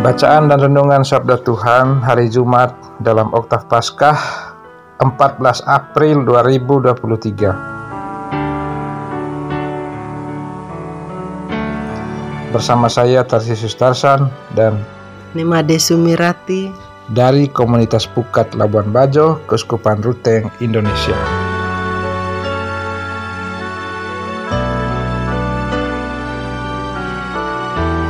Bacaan dan renungan Sabda Tuhan hari Jumat dalam Oktav Paskah 14 April 2023. Bersama saya Tarsius Tarsan dan Nimade Sumirati dari Komunitas Pukat Labuan Bajo, Keuskupan Ruteng, Indonesia.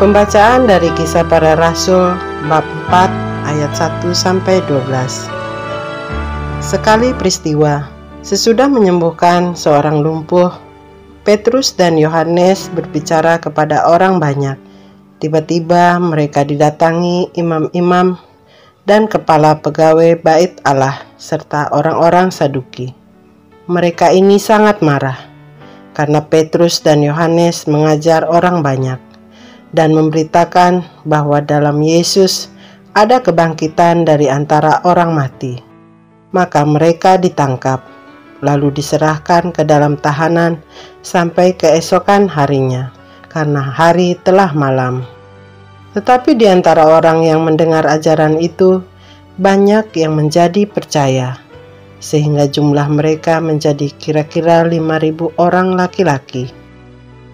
Pembacaan dari Kisah Para Rasul bab 4 ayat 1 sampai 12. Sekali peristiwa, sesudah menyembuhkan seorang lumpuh, Petrus dan Yohanes berbicara kepada orang banyak. Tiba-tiba mereka didatangi imam-imam dan kepala pegawai bait Allah serta orang-orang Saduki. Mereka ini sangat marah karena Petrus dan Yohanes mengajar orang banyak dan memberitakan bahwa dalam Yesus ada kebangkitan dari antara orang mati. Maka mereka ditangkap, lalu diserahkan ke dalam tahanan sampai keesokan harinya, karena hari telah malam. Tetapi di antara orang yang mendengar ajaran itu, banyak yang menjadi percaya, sehingga jumlah mereka menjadi kira-kira 5.000 orang laki-laki.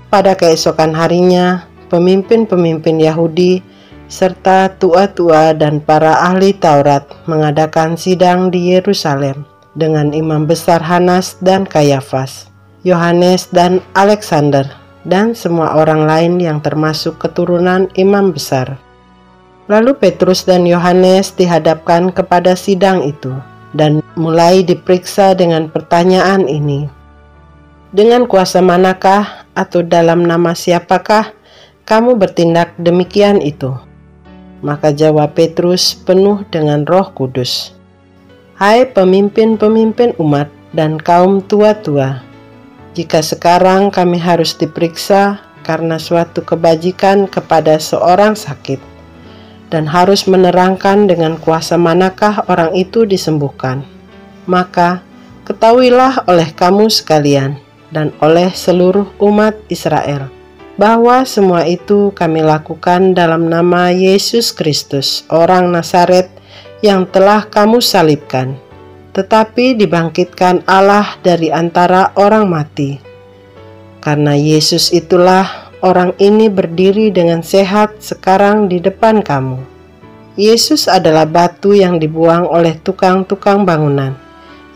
Pada keesokan harinya, pemimpin-pemimpin Yahudi serta tua-tua dan para ahli Taurat mengadakan sidang di Yerusalem dengan imam besar Hanas dan Kayafas, Yohanes dan Alexander, dan semua orang lain yang termasuk keturunan imam besar. Lalu Petrus dan Yohanes dihadapkan kepada sidang itu dan mulai diperiksa dengan pertanyaan ini. Dengan kuasa manakah atau dalam nama siapakah kamu bertindak demikian itu? Maka jawab Petrus penuh dengan roh kudus. Hai pemimpin-pemimpin umat dan kaum tua-tua, jika sekarang kami harus diperiksa karena suatu kebajikan kepada seorang sakit, dan harus menerangkan dengan kuasa manakah orang itu disembuhkan, maka ketahuilah oleh kamu sekalian dan oleh seluruh umat Israel bahwa semua itu kami lakukan dalam nama Yesus Kristus, orang Nazaret yang telah kamu salibkan, tetapi dibangkitkan Allah dari antara orang mati. Karena Yesus itulah orang ini berdiri dengan sehat sekarang di depan kamu. Yesus adalah batu yang dibuang oleh tukang-tukang bangunan,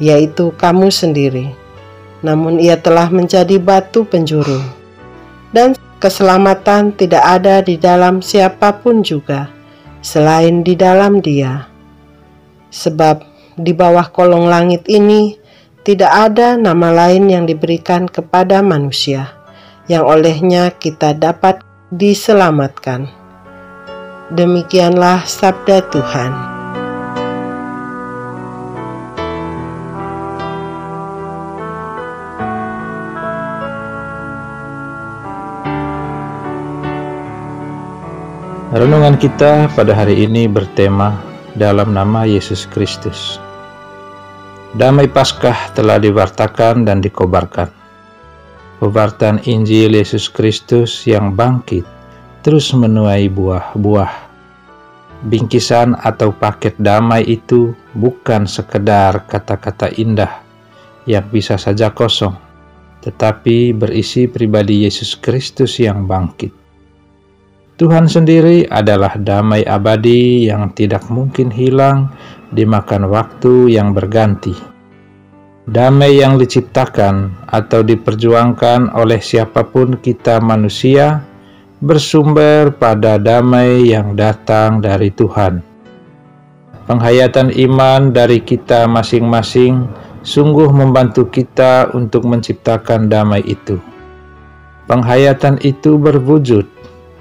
yaitu kamu sendiri. Namun ia telah menjadi batu penjuru. Dan Keselamatan tidak ada di dalam siapa pun juga selain di dalam Dia, sebab di bawah kolong langit ini tidak ada nama lain yang diberikan kepada manusia yang olehnya kita dapat diselamatkan. Demikianlah sabda Tuhan. Renungan kita pada hari ini bertema dalam nama Yesus Kristus. Damai Paskah telah diwartakan dan dikobarkan. Pewartaan Injil Yesus Kristus yang bangkit terus menuai buah-buah. Bingkisan atau paket damai itu bukan sekedar kata-kata indah yang bisa saja kosong, tetapi berisi pribadi Yesus Kristus yang bangkit Tuhan sendiri adalah damai abadi yang tidak mungkin hilang dimakan waktu yang berganti. Damai yang diciptakan atau diperjuangkan oleh siapa pun kita manusia bersumber pada damai yang datang dari Tuhan. Penghayatan iman dari kita masing-masing sungguh membantu kita untuk menciptakan damai itu. Penghayatan itu berwujud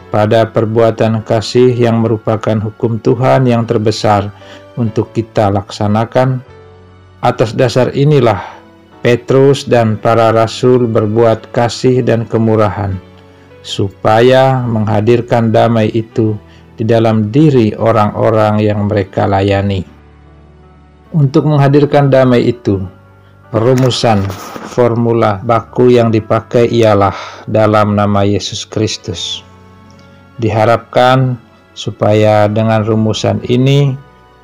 pada perbuatan kasih yang merupakan hukum Tuhan yang terbesar untuk kita laksanakan. Atas dasar inilah Petrus dan para rasul berbuat kasih dan kemurahan, supaya menghadirkan damai itu di dalam diri orang-orang yang mereka layani. Untuk menghadirkan damai itu, rumusan formula baku yang dipakai ialah dalam nama Yesus Kristus. Diharapkan supaya dengan rumusan ini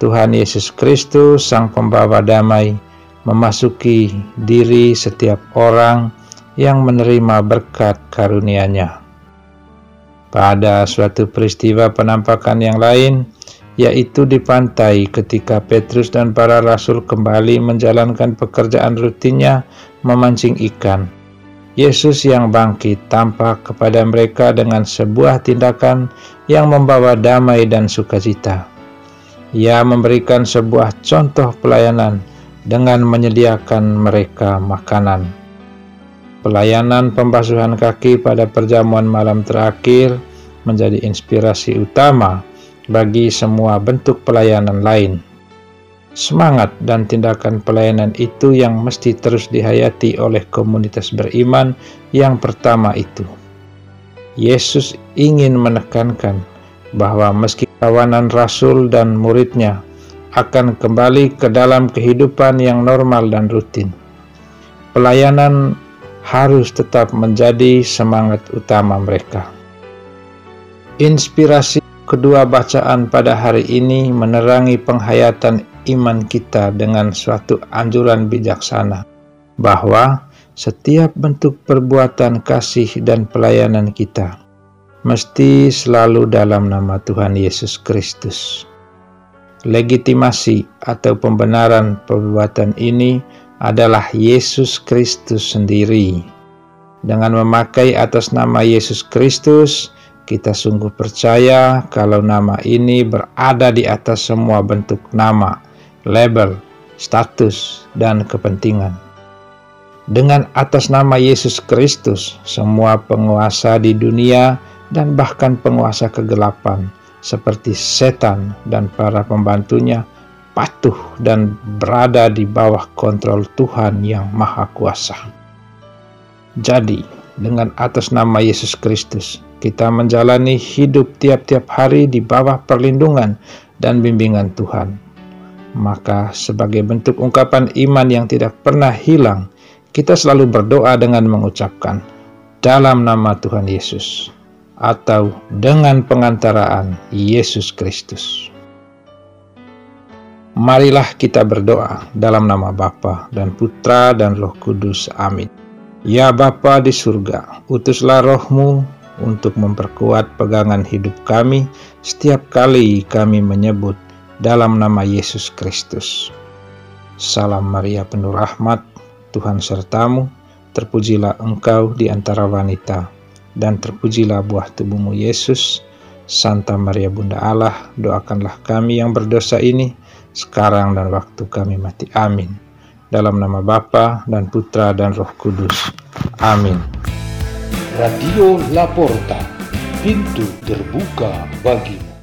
Tuhan Yesus Kristus, Sang Pembawa Damai, memasuki diri setiap orang yang menerima berkat karunia-Nya. Pada suatu peristiwa penampakan yang lain, yaitu di pantai ketika Petrus dan para rasul kembali menjalankan pekerjaan rutinnya memancing ikan. Yesus yang bangkit tampak kepada mereka dengan sebuah tindakan yang membawa damai dan sukacita. Ia memberikan sebuah contoh pelayanan dengan menyediakan mereka makanan. Pelayanan pembasuhan kaki pada perjamuan malam terakhir menjadi inspirasi utama bagi semua bentuk pelayanan lain. Semangat dan tindakan pelayanan itu yang mesti terus dihayati oleh komunitas beriman yang pertama itu. Yesus ingin menekankan bahwa meski kawanan rasul dan muridnya akan kembali ke dalam kehidupan yang normal dan rutin. Pelayanan harus tetap menjadi semangat utama mereka. Inspirasi kedua bacaan pada hari ini menerangi penghayatan iman kita dengan suatu anjuran bijaksana bahwa setiap bentuk perbuatan kasih dan pelayanan kita mesti selalu dalam nama Tuhan Yesus Kristus. Legitimasi atau pembenaran perbuatan ini adalah Yesus Kristus sendiri. Dengan memakai atas nama Yesus Kristus, kita sungguh percaya kalau nama ini berada di atas semua bentuk nama, label, status, dan kepentingan. Dengan atas nama Yesus Kristus, semua penguasa di dunia dan bahkan penguasa kegelapan seperti setan dan para pembantunya patuh dan berada di bawah kontrol Tuhan yang Maha Kuasa. Jadi, dengan atas nama Yesus Kristus, kita menjalani hidup tiap-tiap hari di bawah perlindungan dan bimbingan Tuhan. Maka, sebagai bentuk ungkapan iman yang tidak pernah hilang, kita selalu berdoa dengan mengucapkan, "Dalam nama Tuhan Yesus." atau dengan pengantaraan Yesus Kristus. Marilah kita berdoa dalam nama Bapa dan Putra dan Roh Kudus. Amin. Ya Bapa di surga, utuslah rohmu untuk memperkuat pegangan hidup kami setiap kali kami menyebut dalam nama Yesus Kristus. Salam Maria penuh rahmat, Tuhan sertamu, terpujilah engkau di antara wanita dan terpujilah buah tubuhmu Yesus. Santa Maria Bunda Allah, doakanlah kami yang berdosa ini, sekarang dan waktu kami mati. Amin. Dalam nama Bapa dan Putra dan Roh Kudus. Amin. Radio Laporta, pintu terbuka bagimu.